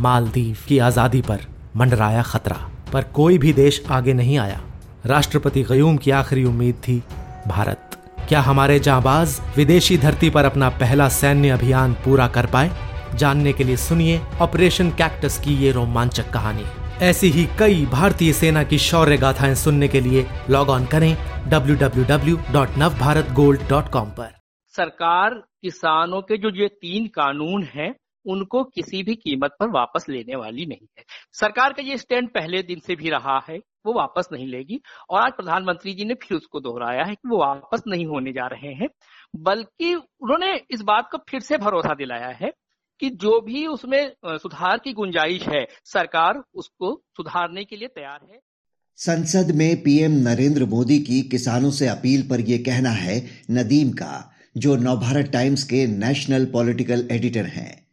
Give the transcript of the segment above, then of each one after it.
मालदीव की आज़ादी पर मंडराया खतरा। पर कोई भी देश आगे नहीं आया। राष्ट्रपति गयूम की आखिरी उम्मीद थी, भारत। क्या हमारे जाबाज विदेशी धरती पर अपना पहला सैन्य अभियान पूरा कर पाए? जानने के लिए सुनिए ऑपरेशन कैक्टस की ये रोमांचक कहानी। ऐसी ही कई भारतीय सेना की शौर्य गाथाएँ सुनने के लिए लॉग ऑन करें www.navbharatgold.com पर। सरकार किसानों के जो ये तीन कानून हैं उनको किसी भी कीमत पर वापस लेने वाली नहीं है। सरकार का ये स्टैंड पहले दिन से भी रहा है, वो वापस नहीं लेगी और आज प्रधानमंत्री जी ने फिर उसको दोहराया है कि वो वापस नहीं होने जा रहे हैं, बल्कि उन्होंने इस बात को फिर से भरोसा दिलाया है कि जो भी उसमें सुधार की गुंजाइश है, सरकार उसको सुधारने के लिए तैयार है। संसद में पीएम नरेंद्र मोदी की किसानों से अपील पर यह कहना है नदीम का, जो नवभारत टाइम्स के नेशनल पॉलिटिकल एडिटर हैं।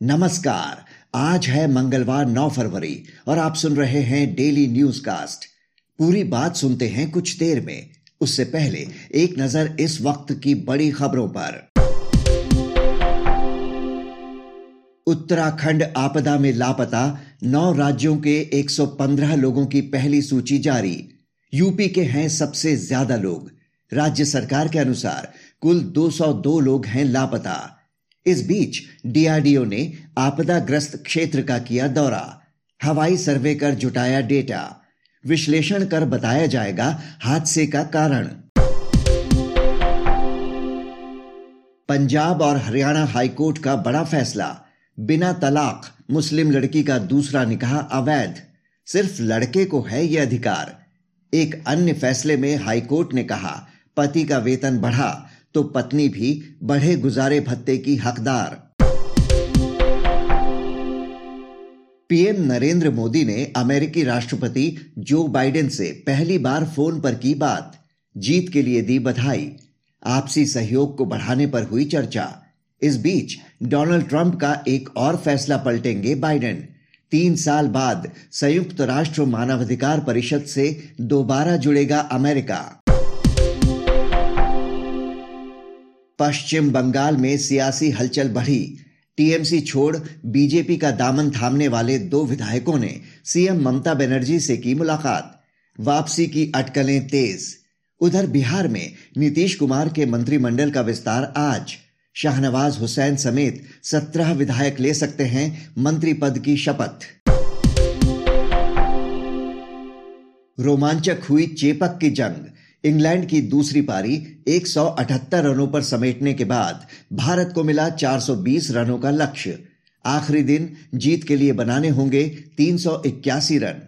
नमस्कार। आज है मंगलवार 9 फरवरी, और आप सुन रहे हैं डेली न्यूज़ कास्ट पूरी बात सुनते हैं कुछ देर में। उससे पहले एक नज़र इस वक्त की बड़ी खबरों पर। उत्तराखंड आपदा में लापता, नौ राज्यों के 115 लोगों की पहली सूची जारी। यूपी के हैं सबसे ज़्यादा लोग। राज्य सरकार के अनुसार कुल 202 लोग हैं लापता। इस बीच डीआरडीओ ने आपदाग्रस्त क्षेत्र का किया दौरा। हवाई सर्वे कर जुटाया डेटा। विश्लेषण कर बताया जाएगा हादसे का कारण। पंजाब और हरियाणा हाईकोर्ट का बड़ा फैसला। बिना तलाक मुस्लिम लड़की का दूसरा निकाह अवैध। सिर्फ़ लड़के को है यह अधिकार। एक अन्य फैसले में हाईकोर्ट ने कहा, पति का वेतन बढ़ा तो पत्नी भी बढ़े गुजारे भत्ते की हकदार। पीएम नरेंद्र मोदी ने अमेरिकी राष्ट्रपति जो बाइडेन से पहली बार फ़ोन पर की बात, जीत के लिए दी बधाई। आपसी सहयोग को बढ़ाने पर हुई चर्चा। इस बीच डोनाल्ड ट्रंप का एक और फैसला पलटेंगे बाइडेन। तीन साल बाद संयुक्त राष्ट्र मानवाधिकार परिषद से दोबारा जुड़ेगा अमेरिका। पश्चिम बंगाल में सियासी हलचल बढ़ी। टीएमसी छोड़ बीजेपी का दामन थामने वाले दो विधायकों ने सीएम ममता बनर्जी से की मुलाकात। वापसी की अटकलें तेज। उधर बिहार में नीतीश कुमार के मंत्रिमंडल का विस्तार आज। शाहनवाज हुसैन समेत सत्रह विधायक ले सकते हैं मंत्री पद की शपथ। रोमांचक हुई चेपक की जंग। इंग्लैंड की दूसरी पारी 178 रनों पर समेटने के बाद भारत को मिला 420 रनों का लक्ष्य। आखिरी दिन जीत के लिए बनाने होंगे तीन सौ इक्यासी रन।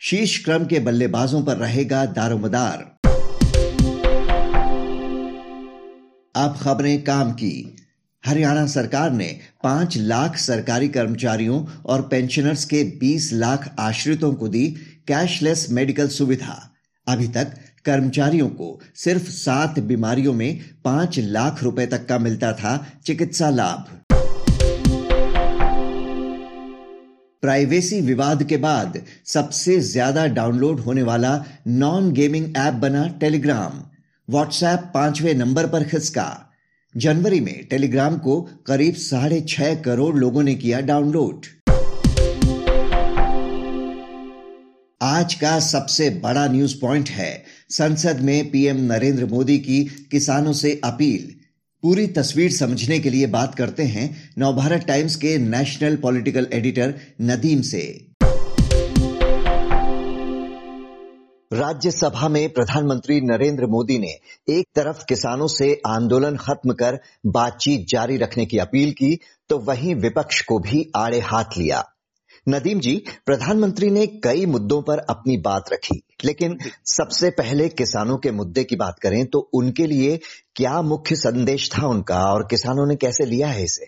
शीर्ष क्रम के बल्लेबाजों पर रहेगा दारोमदार। अब खबरें काम की। हरियाणा सरकार ने पाँच लाख सरकारी कर्मचारियों और पेंशनर्स के 20 लाख आश्रितों को दी कैशलेस मेडिकल सुविधा। अभी तक कर्मचारियों को सिर्फ़ सात बीमारियों में पाँच लाख रुपए तक का मिलता था चिकित्सा लाभ। प्राइवेसी विवाद के बाद सबसे ज़्यादा डाउनलोड होने वाला नॉन गेमिंग ऐप बना टेलीग्राम। व्हाट्सएप पाँचवें नंबर पर खिसका। जनवरी में टेलीग्राम को करीब साढ़े छह करोड़ लोगों ने किया डाउनलोड। आज का सबसे बड़ा न्यूज़ पॉइंट है संसद में पीएम नरेंद्र मोदी की किसानों से अपील। पूरी तस्वीर समझने के लिए बात करते हैं नवभारत टाइम्स के नेशनल पॉलिटिकल एडिटर नदीम से। राज्यसभा में प्रधानमंत्री नरेंद्र मोदी ने एक तरफ़ किसानों से आंदोलन खत्म कर बातचीत जारी रखने की अपील की तो वहीं विपक्ष को भी आड़े हाथ लिया। नदीम जी प्रधानमंत्री ने कई मुद्दों पर अपनी बात रखी। लेकिन सबसे पहले किसानों के मुद्दे की बात करें तो उनके लिए क्या मुख्य संदेश था उनका और किसानों ने कैसे लिया है इसे?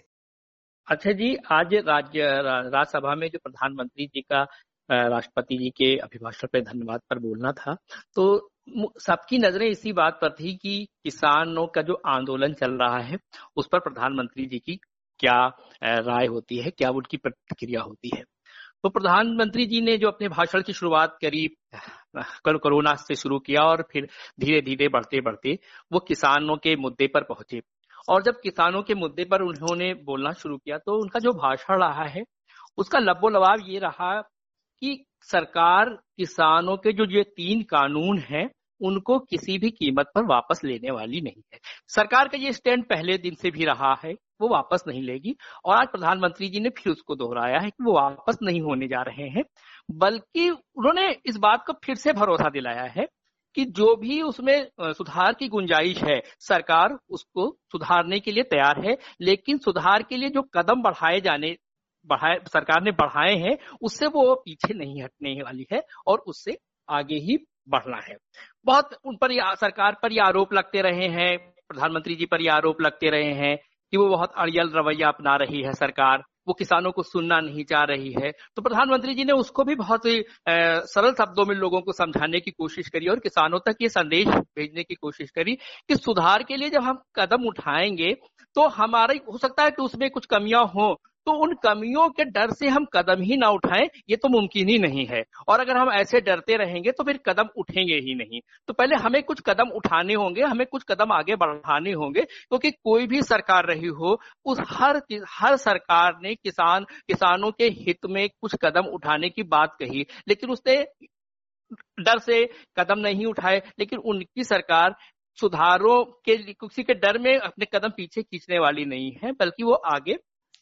अच्छा जी आज राज्य राज्यसभा में जो प्रधानमंत्री जी का राष्ट्रपति जी के अभिभाषण पर धन्यवाद पर बोलना था तो सबकी नज़रें इसी बात पर थी कि किसानों का जो आंदोलन चल रहा है उस पर प्रधानमंत्री जी की क्या राय होती है क्या उनकी प्रतिक्रिया होती है। तो प्रधानमंत्री जी ने जो अपने भाषण की शुरुआत करी, कल कोरोना से शुरू किया और फिर धीरे धीरे बढ़ते बढ़ते वो किसानों के मुद्दे पर पहुँचे। और जब किसानों के मुद्दे पर उन्होंने बोलना शुरू किया तो उनका जो भाषण रहा है, उसका लब्बो लबाब ये रहा कि सरकार किसानों के जो ये तीन कानून हैं, उनको किसी भी कीमत पर वापस लेने वाली नहीं है। सरकार का ये स्टैंड पहले दिन से भी रहा है वो वापस नहीं लेगी। और आज प्रधानमंत्री जी ने फिर उसको दोहराया है कि वो वापस नहीं होने जा रहे हैं, बल्कि उन्होंने इस बात को फिर से भरोसा दिलाया है कि जो भी उसमें सुधार की गुंजाइश है, सरकार उसको सुधारने के लिए तैयार है, लेकिन सुधार के लिए जो कदम बढ़ाए जाने, बढ़ाए, सरकार ने बढ़ाए हैं, उससे वो पीछे नहीं हटने वाली है और उससे आगे ही बढ़ना है। बहुत उन पर सरकार पर ये आरोप लगते रहे हैं, प्रधानमंत्री जी पर ये आरोप लगते रहे हैं कि वो बहुत अड़ियल रवैया अपना रही है सरकार, वो किसानों को सुनना नहीं चाह रही है। तो प्रधानमंत्री जी ने उसको भी बहुत ही सरल शब्दों में लोगों को समझाने की कोशिश करी और किसानों तक ये संदेश भेजने की कोशिश करी कि सुधार के लिए जब हम कदम उठाएँगे तो हमारे, हो सकता है कि उसमें कुछ कमियाँ हो तो उन कमियों के डर से हम कदम ही ना उठाएँ, ये तो मुमकिन ही नहीं है। और अगर हम ऐसे डरते रहेंगे तो फिर कदम उठेंगे ही नहीं। तो पहले हमें कुछ कदम उठाने होंगे, हमें कुछ कदम आगे बढ़ाने होंगे, क्योंकि कोई भी सरकार रही हो, उस हर हर सरकार ने किसान, किसानों के हित में कुछ कदम उठाने की बात कही, लेकिन उसने डर से कदम नहीं उठाए, लेकिन उनकी सरकार सुधारों के किसी के डर में अपने कदम पीछे खींचने वाली नहीं है, बल्कि वो आगे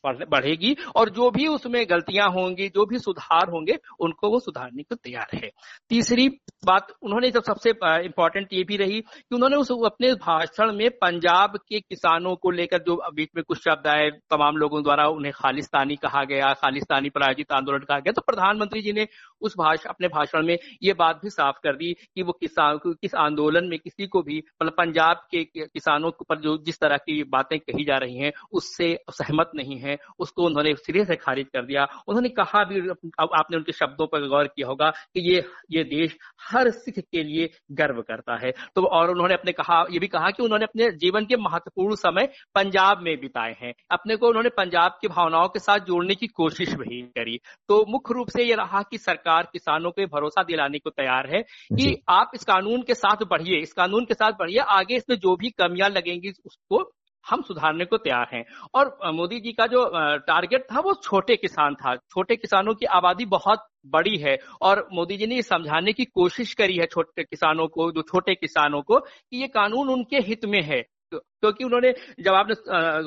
बढ़ेगी और जो भी उसमें गलतियाँ होंगी, जो भी सुधार होंगे, उनको वो सुधारने को तैयार है। तीसरी बात उन्होंने जब सबसे इंपॉर्टेंट ये भी रही कि उन्होंने उस, अपने भाषण में पंजाब के किसानों को लेकर जो बीच में कुछ शब्द आए, तमाम लोगों द्वारा उन्हें खालिस्तानी कहा गया, खालिस्तानी पराजित आंदोलन कहा गया तो प्रधानमंत्री जी ने उस भाषा, अपने भाषण में ये बात भी साफ़ कर दी कि वो किसान, किस आंदोलन में किसी को भी मतलब पंजाब के किसानों पर जो जिस तरह की बातें कही जा रही हैं, उससे सहमत नहीं है। उसको उन्होंने सिरे से खारिज कर दिया। उन्होंने कहा भी आपने उनके शब्दों पर गौर किया होगा कि ये ये देश हर सिख के लिए गर्व करता है। तो और उन्होंने अपने कहा ये भी कहा कि उन्होंने अपने जीवन के महत्वपूर्ण समय पंजाब में बिताए हैं। अपने को उन्होंने पंजाब की भावनाओं के साथ जोड़ने की कोशिश भी करी। तो मुख्य रूप से ये रहा कि सरकार किसानों को भरोसा दिलाने को तैयार है कि आप इस कानून के साथ बढ़िए इस कानून के साथ बढ़िए आगे इसमें जो भी कमियाँ लगेंगी उसको हम सुधारने को तैयार हैं। और मोदी जी का जो टारगेट था वो छोटे किसान था। छोटे किसानों की आबादी बहुत बड़ी है और मोदी जी ने समझाने की कोशिश करी है छोटे किसानों को, जो छोटे किसानों को, कि ये कानून उनके हित में है। क्योंकि तो उन्होंने जब आपने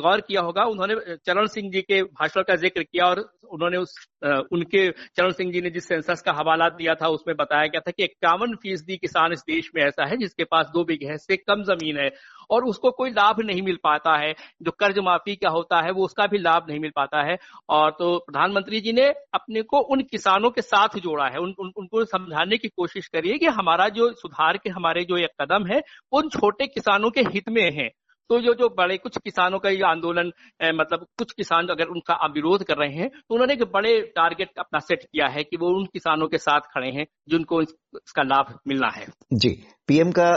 गौर किया होगा, उन्होंने चरण सिंह जी के भाषण का ज़िक्र किया और उन्होंने उस उनके, चरण सिंह जी ने जिस सेंसस का हवाला दिया था, उसमें बताया गया था कि इक्यावन फ़ीसदी किसान इस देश में ऐसा है जिसके पास दो बीघे से कम ज़मीन है। और उसको कोई लाभ नहीं मिल पाता है। जो कर्ज माफ़ी का होता है वो उसका भी लाभ नहीं मिल पाता है। और तो प्रधानमंत्री जी ने अपने को उन किसानों के साथ जोड़ा है। उन, उन उनको समझाने की कोशिश करिए कि हमारा जो सुधार के हमारे जो एक कदम है उन छोटे किसानों के हित में है। तो ये जो बड़े कुछ किसानों का ये आंदोलन मतलब कुछ किसान अगर उनका विरोध कर रहे हैं तो उन्होंने एक बड़े टारगेट अपना सेट किया है कि वो उन किसानों के साथ खड़े हैं जिनको इसका लाभ मिलना है। जी, पीएम का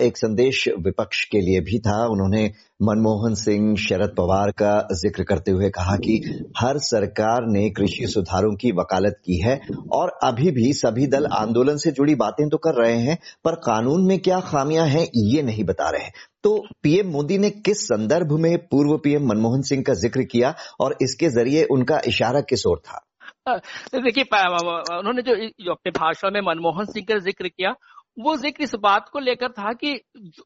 एक संदेश विपक्ष के लिए भी था। उन्होंने मनमोहन सिंह, शरद पवार का ज़िक्र करते हुए कहा कि हर सरकार ने कृषि सुधारों की वकालत की है और अभी भी सभी दल आंदोलन से जुड़ी बातें तो कर रहे हैं, पर कानून में क्या खामियाँ हैं ये नहीं बता रहे तो पीएम मोदी ने किस संदर्भ में पूर्व पीएम मनमोहन सिंह का ज़िक्र किया और इसके ज़रिए उनका इशारा किस ओर था? देखिए उन्होंने जो, जो अपने भाषण में मनमोहन सिंह का ज़िक्र किया वो ज़िक्र इस बात को लेकर था कि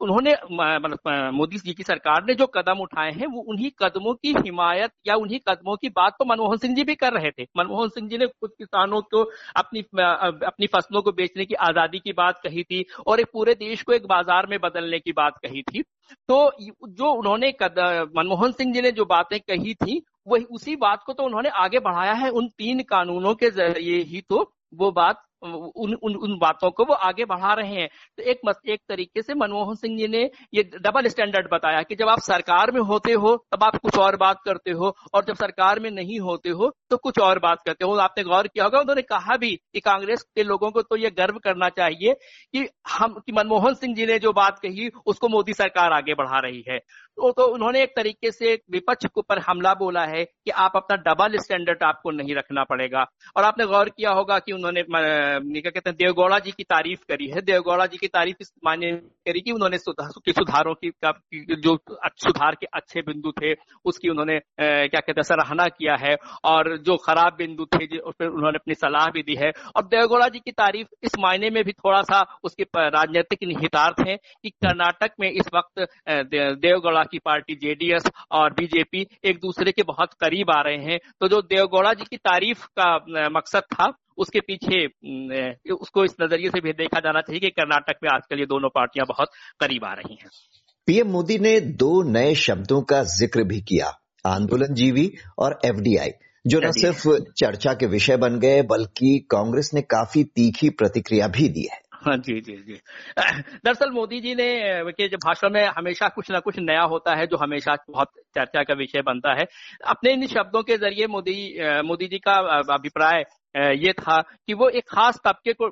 उन्होंने मतलब मोदी जी की सरकार ने जो कदम उठाए हैं, वो उन्हीं कदमों की हिमायत या उन्हीं कदमों की बात तो मनमोहन सिंह जी भी कर रहे थे। मनमोहन सिंह जी ने कुछ किसानों को अपनी अपनी फ़सलों को बेचने की आज़ादी की बात कही थी और एक पूरे देश को एक बाज़ार में बदलने की बात कही थी। तो जो उन्होंने मनमोहन सिंह जी ने जो बातें कही थी, वही उसी बात को तो उन्होंने आगे बढ़ाया है। उन तीन कानूनों के ज़रिए ही तो वो बात उन उन उन बातों को वो आगे बढ़ा रहे हैं। तो एक एक तरीके से मनमोहन सिंह जी ने ये डबल स्टैंडर्ड बताया कि जब आप सरकार में होते हो तब आप कुछ और बात करते हो और जब सरकार में नहीं होते हो तो कुछ और बात करते हो। आपने गौर किया होगा उन्होंने कहा भी कि कांग्रेस के लोगों को तो ये गर्व करना चाहिए कि हम कि मनमोहन सिंह जी ने जो बात कही उसको मोदी सरकार आगे बढ़ा रही है। तो, तो उन्होंने एक तरीके से विपक्ष को पर हमला बोला है कि आप अपना डबल स्टैंडर्ड आपको नहीं रखना पड़ेगा। और आपने गौर किया होगा कि उन्होंने क्या कहते हैं देवगौड़ा जी की तारीफ़ करी है। देवगौड़ा जी की तारीफ़ इस मायने करी कि उन्होंने सुधारों की का, जो सुधार के अच्छे बिंदु थे उसकी उन्होंने क्या कहते हैं सराहना किया है। और जो खराब बिंदु थे उस पर उन्होंने अपनी सलाह भी दी है। और देवगौड़ा जी की तारीफ़ इस मायने में भी थोड़ा सा उसके राजनीतिक निहितार्थ है कि कर्नाटक में इस वक्त देवगौड़ा की पार्टी जेडीएस और बीजेपी एक दूसरे के बहुत करीब आ रहे हैं। तो जो देवगौड़ा जी की तारीफ़ का मकसद था उसके पीछे उसको इस नज़रिए से भी देखा जाना चाहिए कि कर्नाटक में आजकल ये दोनों पार्टियाँ बहुत करीब आ रही हैं। पीएम मोदी ने दो नए शब्दों का ज़िक्र भी किया आंदोलन जीवी और एफडीआई जो न सिर्फ़ चर्चा के विषय बन गए बल्कि कांग्रेस ने काफ़ी तीखी प्रतिक्रिया भी दी है। हाँ जी जी जी। दरअसल मोदी जी ने के जब भाषण में हमेशा कुछ ना कुछ नया होता है जो हमेशा बहुत चर्चा का विषय बनता है अपने इन शब्दों के ज़रिए मोदी मोदी जी का अभिप्राय ये था कि वो एक खास तबके को,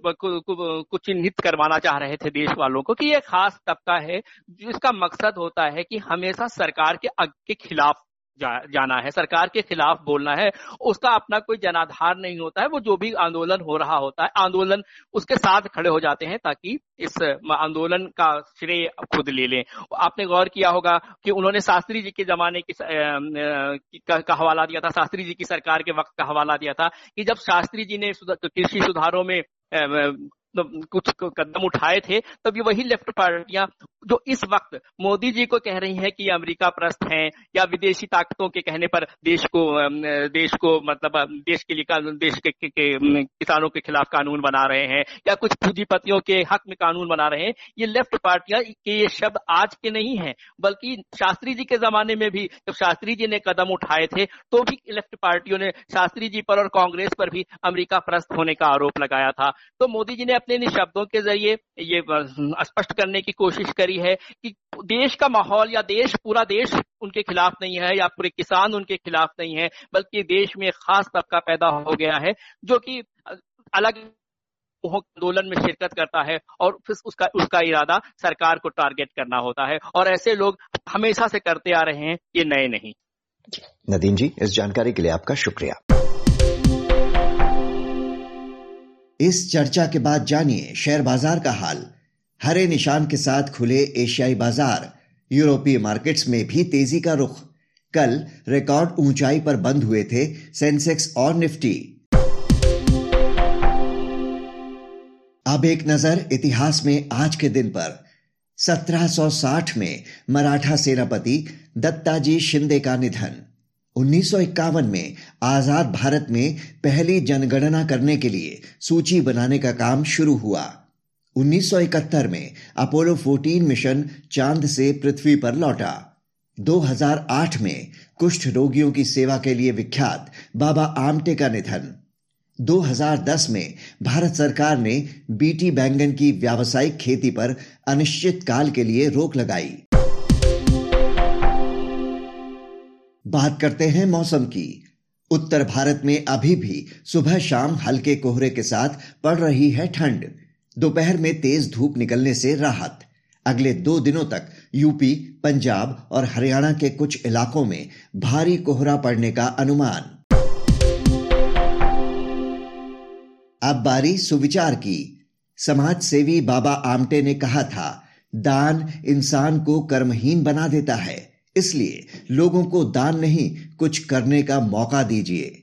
को, चिन्हित करवाना चाह रहे थे देश वालों को कि ये खास तबका है जिसका मकसद होता है कि हमेशा सरकार के, के खिलाफ जा, जाना है सरकार के खिलाफ बोलना है उसका अपना कोई जनाधार नहीं होता है वो जो भी आंदोलन हो रहा होता है आंदोलन उसके साथ खड़े हो जाते हैं ताकि इस आंदोलन का श्रेय खुद ले लें। आपने गौर किया होगा कि उन्होंने शास्त्री जी के जमाने की का हवाला दिया था शास्त्री जी की सरकार के वक्त का हवाला दिया था कि जब शास्त्री जी ने कृषि सुधारों में कुछ कदम उठाए थे तब ये वही लेफ़्ट पार्टियाँ जो इस वक्त मोदी जी को कह रही हैं कि अमेरिका प्रस्त हैं या विदेशी ताकतों के कहने पर देश को देश को मतलब देश के लिए देश के, के, के किसानों के खिलाफ कानून बना रहे हैं या कुछ पूंजीपतियों के हक में कानून बना रहे हैं ये लेफ़्ट पार्टियाँ के ये शब्द आज के नहीं है बल्कि शास्त्री जी के जमाने में भी जब शास्त्री जी ने कदम उठाए थे तो भी लेफ़्ट पार्टियों ने शास्त्री जी पर और कांग्रेस पर भी अमरीका प्रस्त होने का आरोप लगाया था। तो मोदी जी ने अपने इन शब्दों के ज़रिए ये स्पष्ट करने की कोशिश करी है कि देश का माहौल या देश पूरा देश उनके खिलाफ नहीं है या पूरे किसान उनके खिलाफ नहीं है बल्कि देश में खास तबका पैदा हो गया है जो कि अलग आंदोलन में शिरकत करता है और फिर उसका उसका इरादा सरकार को टारगेट करना होता है। और ऐसे लोग हमेशा से करते आ रहे हैं ये नए नहीं। नदीम जी इस जानकारी के लिए आपका शुक्रिया। इस चर्चा के बाद जानिए शेयर बाज़ार का हाल। हरे निशान के साथ खुले एशियाई बाज़ार, यूरोपीय मार्केट्स में भी तेज़ी का रुख। कल रिकॉर्ड ऊंचाई पर बंद हुए थे सेंसेक्स और निफ्टी। अब एक नज़र इतिहास में आज के दिन पर। 1760 में मराठा सेनापति दत्ताजी शिंदे का निधन। 1951 में आज़ाद भारत में पहली जनगणना करने के लिए सूची बनाने का काम शुरू हुआ। 1971 में अपोलो 14 मिशन चाँद से पृथ्वी पर लौटा। 2008 में कुष्ठ रोगियों की सेवा के लिए विख्यात बाबा आमटे का निधन। 2010 में भारत सरकार ने बीटी बैंगन की व्यावसायिक खेती पर अनिश्चित काल के लिए रोक लगाई। बात करते हैं मौसम की। उत्तर भारत में अभी भी सुबह शाम हल्के कोहरे के साथ पड़ रही है ठंड। दोपहर में तेज धूप निकलने से राहत। अगले दो दिनों तक यूपी, पंजाब और हरियाणा के कुछ इलाकों में भारी कोहरा पड़ने का अनुमान। अब बारी सुविचार की। समाज सेवी बाबा आमटे ने कहा था, दान इंसान को कर्महीन बना देता है, इसलिए लोगों को दान नहीं, कुछ करने का मौका दीजिए।